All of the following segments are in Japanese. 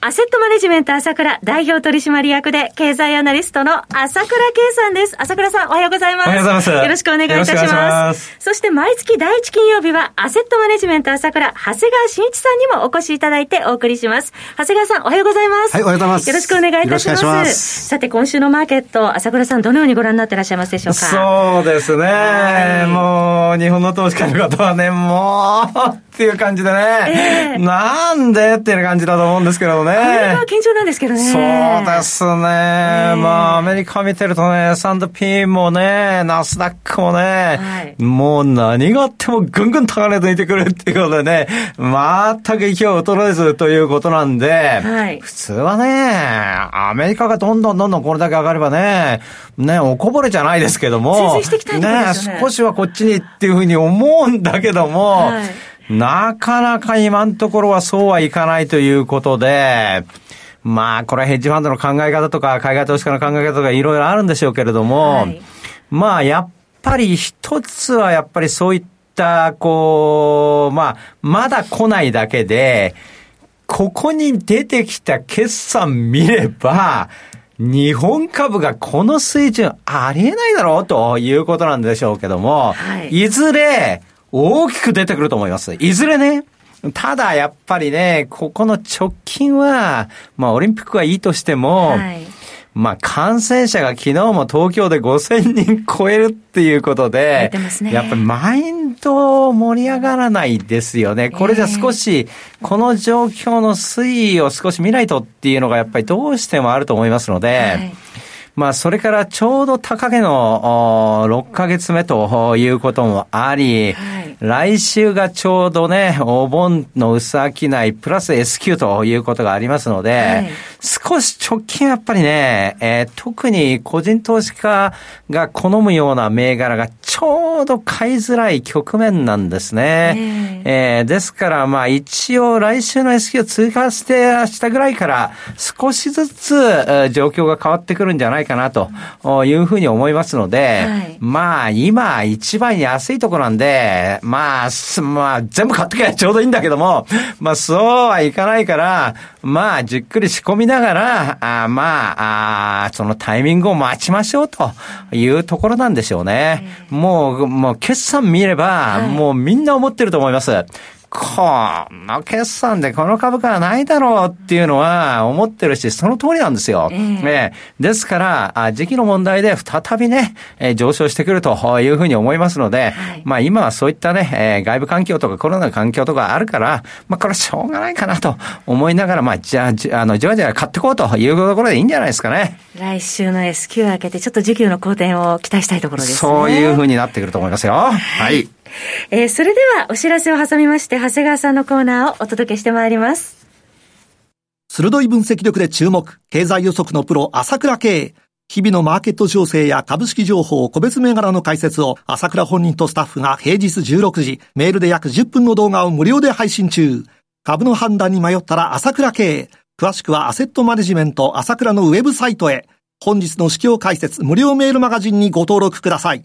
アセットマネジメント朝倉代表取締役で経済アナリストの朝倉慶さんです。朝倉さんおはようございます。おはようございます。よろしくお願いいたします。ますそして毎月第一金曜日はアセットマネジメント朝倉長谷川慎一さんにもお越しいただいてお送りします。長谷川さんおはようございます。はい、おはようございます。よろしくお願いいたします。ますさて今週のマーケット、朝倉さんどのようにご覧になっていらっしゃいますでしょうか？そうですね。もう日本の投資家の方はね、もうっていう感じでね、えー、なんでっていう感じだと思うんですけどね。アメリカは堅調なんですけどね。そうですね。えー、まあ、アメリカ見てるとね、S&P もね、ナスダックもね、はい、もう何があってもぐんぐん高値抜いてくるっていうことでね、全く勢いを衰えずということなんで、はい、普通はね、アメリカがどんどんどんどんこれだけ上がればね、ね、おこぼれじゃないですけども、ね、ね、少しはこっちにっていうふうに思うんだけども、はいなかなか今のところはそうはいかないということで、まあ、これはヘッジファンドの考え方とか、海外投資家の考え方とかいろいろあるんでしょうけれども、はい、まあ、やっぱり一つはやっぱりそういった、こう、まあ、まだ来ないだけで、ここに出てきた決算見れば、日本株がこの水準ありえないだろうということなんでしょうけども、はい、いずれ大きく出てくると思います。いずれね、ただ、やっぱりね、ここの直近は、まあ、オリンピックはいいとしても、はい、まあ、感染者が昨日も東京で5000人超えるっていうことで、ね、やっぱりマインド盛り上がらないですよね。これじゃ少し、この状況の推移を少し見ないとっていうのがやっぱりどうしてもあると思いますので、はい。まあ、それからちょうど高値の6ヶ月目ということもあり、はい、来週がちょうどね、お盆の薄商いプラス S q ということがありますので、はい、少し直近やっぱりね、えー、特に個人投資家が好むような銘柄がちょうど買いづらい局面なんですね。えー、ですから、まあ一応来週の S q 通過して明日ぐらいから少しずつ状況が変わってくるんじゃないかなというふうに思いますので、はい、まあ今一番安いところなんで、まあ、まあ全部買ってきゃちょうどいいんだけども、まあそうはいかないから、まあじっくり仕込みながら、あまああ、そのタイミングを待ちましょうというところなんでしょうね。もう、もう決算見れば、もうみんな思ってると思います。この決算でこの株価はないだろうっていうのは思ってるし、その通りなんですよ。えー、えー、ですから、時期の問題で再びね、えー、上昇してくるというふうに思いますので、はい、まあ今はそういったね、えー、外部環境とかコロナの環境とかあるから、まあこれはしょうがないかなと思いながら、まあじゃあ、じあの、じわじわ買っていこうというところでいいんじゃないですかね。来週の S q 明けて、ちょっと時給の好転を期待したいところですね。そういうふうになってくると思いますよ。はい えー、それではお知らせを挟みまして、長谷川さんのコーナーをお届けしてまいります。鋭い分析力で注目、経済予測のプロ、朝倉慶。日々のマーケット情勢や株式情報、個別銘柄の解説を朝倉本人とスタッフが平日16時、メールで約10分の動画を無料で配信中。株の判断に迷ったら朝倉慶。詳しくはアセットマネジメント朝倉のウェブサイトへ。本日の指標解説無料メールマガジンにご登録ください。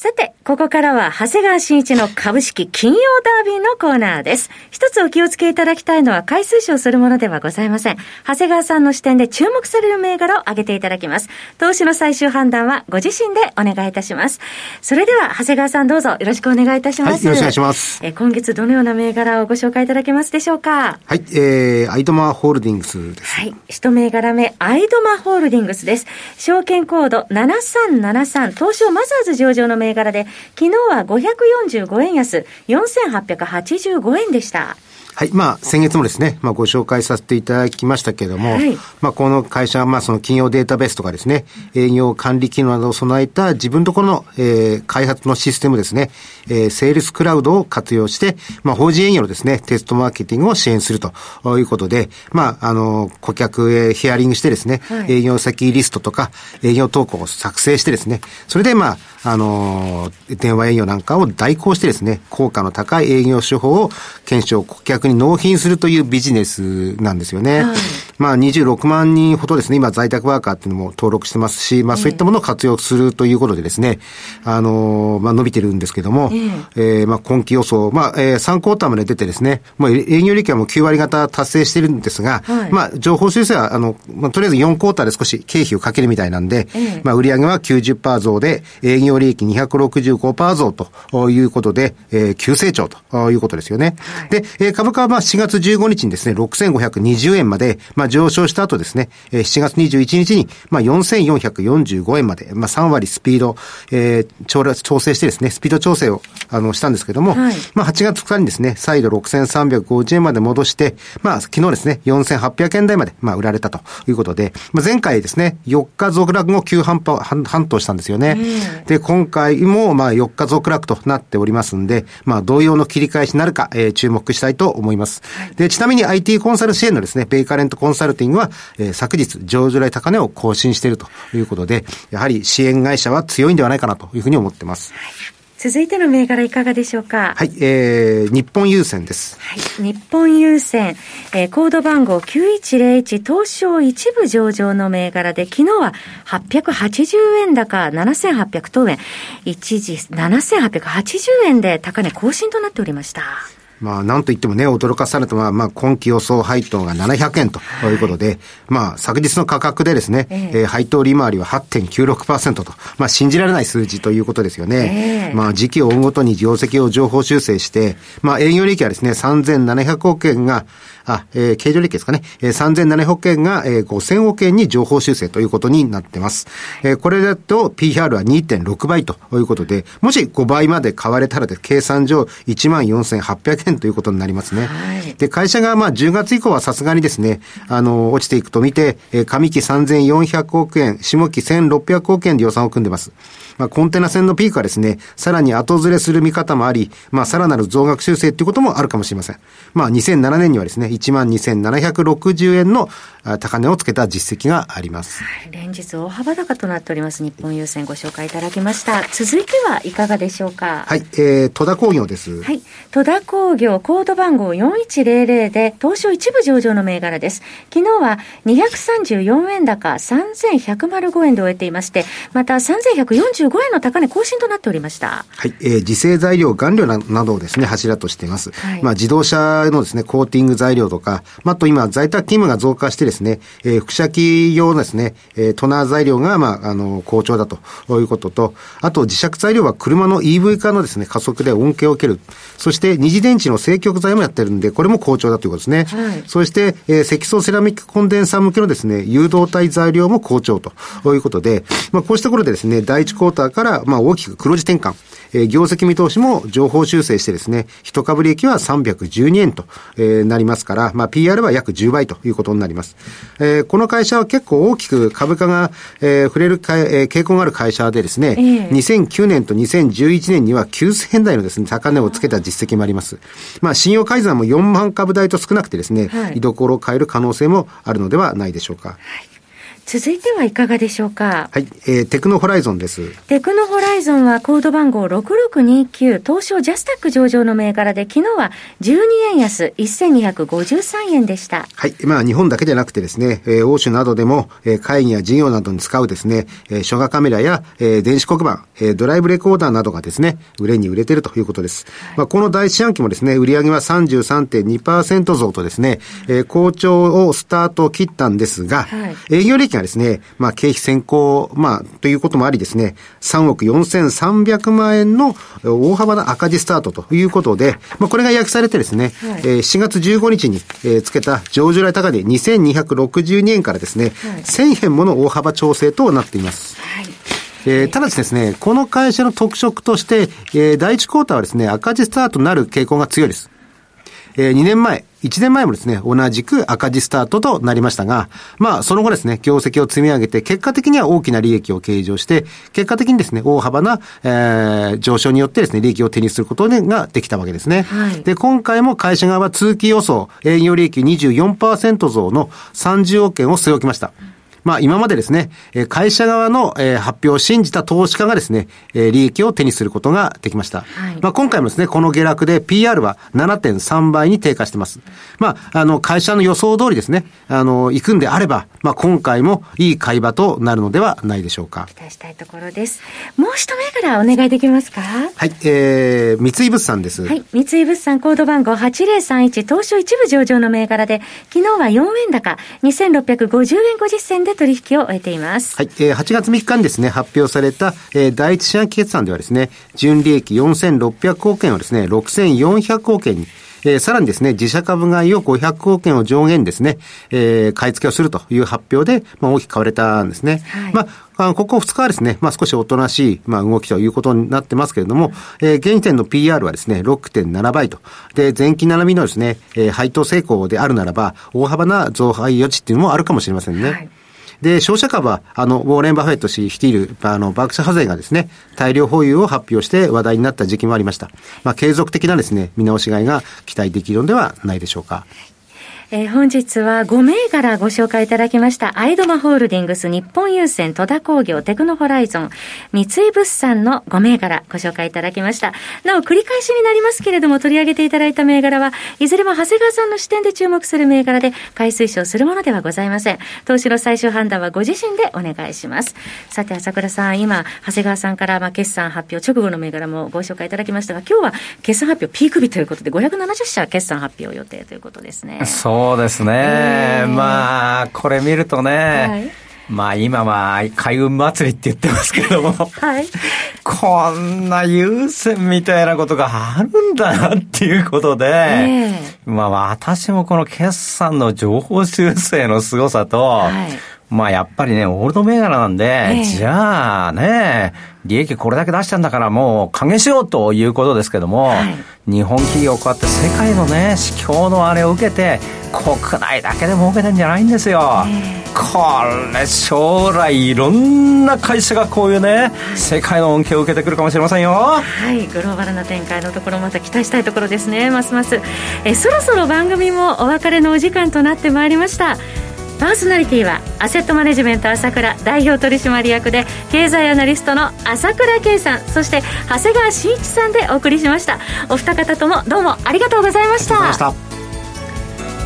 さて、ここからは、長谷川新一の株式金曜ダービーのコーナーです。一つお気をつけいただきたいのは、回数賞するものではございません。長谷川さんの視点で注目される銘柄を挙げていただきます。投資の最終判断は、ご自身でお願いいたします。それでは、長谷川さんどうぞよろしくお願いいたします。はい、よろしくお願いします。え今月どのような銘柄をご紹介いただけますでしょうか？はい、えー、アイドマホールディングスです。はい、一銘柄目、アイドマホールディングスです。証券コード7373、東証マザーズ上場の銘柄で、昨日は545円安、4885円でした。はい。まあ、先月もですね、まあ、ご紹介させていただきましたけれども、はい、まあ、この会社は、まあ、その企業データベースとかですね、営業管理機能などを備えた自分ところの、えー、開発のシステムですね、えー、セールスクラウドを活用して、まあ、法人営業のですね、テストマーケティングを支援するということで、まあ、あの、顧客へヒアリングしてですね、はい、営業先リストとか、営業投稿を作成してですね、それで、まあ、あの、電話営業なんかを代行してですね、効果の高い営業手法を検証、顧客に納品するというビジネスなんですよね。はい、まあ、26万人ほどですね、今在宅ワーカーっていうのも登録してますし、まあ、そういったものを活用するということでですね、あの、まあ、伸びてるんですけども、えー、えー、まあ、今期予想、まあ、えー、3クォーターまで出てですね、もう営業利益はもう9割方達成してるんですが、はい、まあ、情報修正は、あの、まあ、とりあえず4クォーターで少し経費をかけるみたいなんで、えー、まあ、売上は90%増で、営業利益265%増ということで、えー、急成長ということですよね。はい、で、えー、株価はまあ4月15日にですね、6520円まで、まあ、上昇した後ですね、えー、7月21日に、まあ、4445円まで、まあ、3割スピード、えー、調調整してですね、スピード調整を、あの、したんですけども、はい、まあ、8月2日にですね、再度6350円まで戻して、まあ、昨日ですね、4800円台まで、まあ、売られたということで、まあ、前回ですね、4日続落後急半端、半半島したんですよね。で、今回も、まあ、4日続落となっておりますんで、まあ、同様の切り返しになるか、えー、注目したいと思います。で、ちなみに IT コンサル支援のですね、ベイカレントコンサルティングは、えー、昨日、上場来高値を更新しているということで、やはり支援会社は強いんではないかなというふうに思っています。はい続いての銘柄いかがでしょうか？はい、えー、日本郵船です。はい、日本郵船、えー、コード番号9101東証一部上場の銘柄で、昨日は880円高7800等円、一時7880円で高値更新となっておりました。まあ、なんといってもね、驚かされたのは、まあ、今期予想配当が700円ということで、はい、まあ、昨日の価格でですね、えー、配当利回りは8.96%と、まあ、信じられない数字ということですよね。えー、まあ、時期を追うごとに業績を情報修正して、まあ、営業利益はですね、3700億円が、あ、えー、経常利益ですかね、えー、3700億円が、えー、5000億円に情報修正ということになってます。えー、これだと PR は2.6倍ということで、もし5倍まで買われたらで、計算上14,800円ということになりますね。はい、で、会社がまあ10月以降はさすがにですね、あの、落ちていくと見て、えー、上期3400億円、下期1600億円で予算を組んでます。まあ、コンテナ船のピークはですね、さらに後ずれする見方もあり、まあ、さらなる増額修正っていうこともあるかもしれません。まあ、2007年にはですね、12,760円の高値をつけた実績があります。はい、連日大幅高となっております日本郵船ご紹介いただきました。続いてはいかがでしょうか？はい、えー、戸田工業です。はい、戸田工業コード番号4100で東証一部上場の銘柄です。昨日は234円高3105円で終えていまして、また3145円の高値更新となっておりました。はい、えー、自製材料、顔料などをですね、柱としています。はい、まあ自動車のですね、コーティング材料とか、まあ、あと今在宅勤務が増加してですねえー、副写機用のですね、えー、トナー材料が、まあ、あの、好調だということと、あと、磁石材料は車の EV 化のですね、加速で恩恵を受ける。そして、二次電池の正極材もやってるんで、これも好調だということですね。はい、そして、えー、積層セラミックコンデンサー向けのですね、誘導体材料も好調ということで、まあ、こうしたところでですね、第一クォーターから、まあ、大きく黒字転換。えー、業績見通しも情報修正してですね、一株利益は312円と、えー、なりますから、まあ、PR は約10倍ということになります。えー、この会社は結構大きく株価が、えー、触れるか、えー、傾向がある会社でですね、えー、2009年と2011年には9000円台のですね、高値をつけた実績もあります。まあ、信用改ざんも4万株台と少なくてですね、はい、居所を変える可能性もあるのではないでしょうか。はい続いてはいかがでしょうか？はい、えー、テクノホライゾンです。テクノホライゾンはコード番号6629、東証ジャスタック上場の銘柄で、昨日は12円安、1253円でした。はい、まあ日本だけでなくてですね、えー、欧州などでも、えー、会議や事業などに使うですね、えー、書画カメラや、えー、電子黒板、えー、ドライブレコーダーなどがですね、売れに売れているということです。はい、まあこの第一四半期もですね、売上は33.2%増とですね、えー、好調をスタートを切ったんですが、はい、営業利益がですね、まあ、経費先行、まあ、ということもありですね、3億4300万円の大幅な赤字スタートということで、まあ、これが訳されてですね、はい、えー、4月15日に、えー、つけた上場来高値2262円からですね、はい、1000円もの大幅調整となっています。はいえー、ただですね、この会社の特色として、えー、第一クォーターはですね、赤字スタートなる傾向が強いです。えー、2年前、1年前もですね、同じく赤字スタートとなりましたが、まあ、その後ですね、業績を積み上げて、結果的には大きな利益を計上して、結果的にですね、大幅な、えー、上昇によってですね、利益を手にすることができたわけですね。はい、で、今回も会社側は通期予想、営業利益24%増の30億円を据え置きました。まあ今までですね、会社側の発表を信じた投資家がですね、利益を手にすることができました。はい、まあ今回もですね、この下落で PR は7.3倍に低下してます。まあ、あの、会社の予想通りですね、あの、行くんであれば、まあ今回もいい買い場となるのではないでしょうか。期待したいところです。もう一銘柄お願いできますか？はい、えー、三井物産です。はい、三井物産コード番号8031東証一部上場の銘柄で、昨日は4円高、2650円50銭で取引を終えています。はい、えー、8月3日にですね、発表された、えー、第一四半期決算ではですね、純利益4600億円をですね、6400億円に、えー、さらにですね、自社株買いを500億円を上限ですね、えー、買い付けをするという発表で、まあ、大きく買われたんですね。はい、まあ、ここ2日はですね、まあ少しおとなしい、まあ動きということになってますけれども、えー、現時点の PR はですね、6.7倍と。で、前期並みのですね、えー、配当成功であるならば、大幅な増配余地っていうのもあるかもしれませんね。はいで、商社株は、あの、ウォーレン・バフェット氏率いる、あの、バークシャハゼがですね、大量保有を発表して話題になった時期もありました。まあ、継続的なですね、見直しがいが期待できるのではないでしょうか。えー、本日は5銘柄ご紹介いただきました、アイドマホールディングス、日本郵船、戸田工業、テクノホライゾン、三井物産の5銘柄ご紹介いただきました。なお、繰り返しになりますけれども、取り上げていただいた銘柄は、いずれも長谷川さんの視点で注目する銘柄で、買い推奨するものではございません。投資の最終判断はご自身でお願いします。さて、朝倉さん、今、長谷川さんから、まあ、決算発表直後の銘柄もご紹介いただきましたが、今日は決算発表ピーク日ということで、570社決算発表予定ということですね。そうですね。えー、まあ、これ見るとね、はい。まあ今は海運祭りって言ってますけども、はい、こんな優先みたいなことがあるんだなっていうことで、え。ー、まあ私もこの決算の情報修正の凄さと、はいまあやっぱりね、オールド銘柄なんで、えー、じゃあね、利益これだけ出したんだからもう還元しようということですけども、はい、日本企業こうやって世界のね、市況のあれを受けて、国内だけで儲けてんじゃないんですよ。えー、これ将来いろんな会社がこういうね、はい、世界の恩恵を受けてくるかもしれませんよ。はい、グローバルな展開のところまた期待したいところですね、ますます。えそろそろ番組もお別れのお時間となってまいりました。パーソナリティはアセットマネジメント朝倉代表取締役で経済アナリストの朝倉圭さんそして長谷川慎一さんでお送りしました。お二方ともどうもありがとうございました。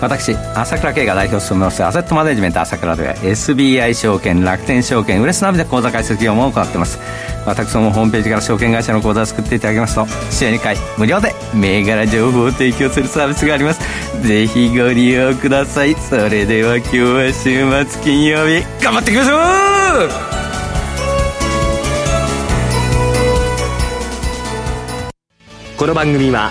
私朝倉慶が代表を務めますアセットマネジメント朝倉では SBI 証券楽天証券ウレスナビで口座開設業務を行っています。私どもホームページから証券会社の口座を作っていただきますと週2回無料で銘柄情報を提供するサービスがあります。ぜひご利用ください。それでは今日は週末金曜日頑張っていきましょう。この番組は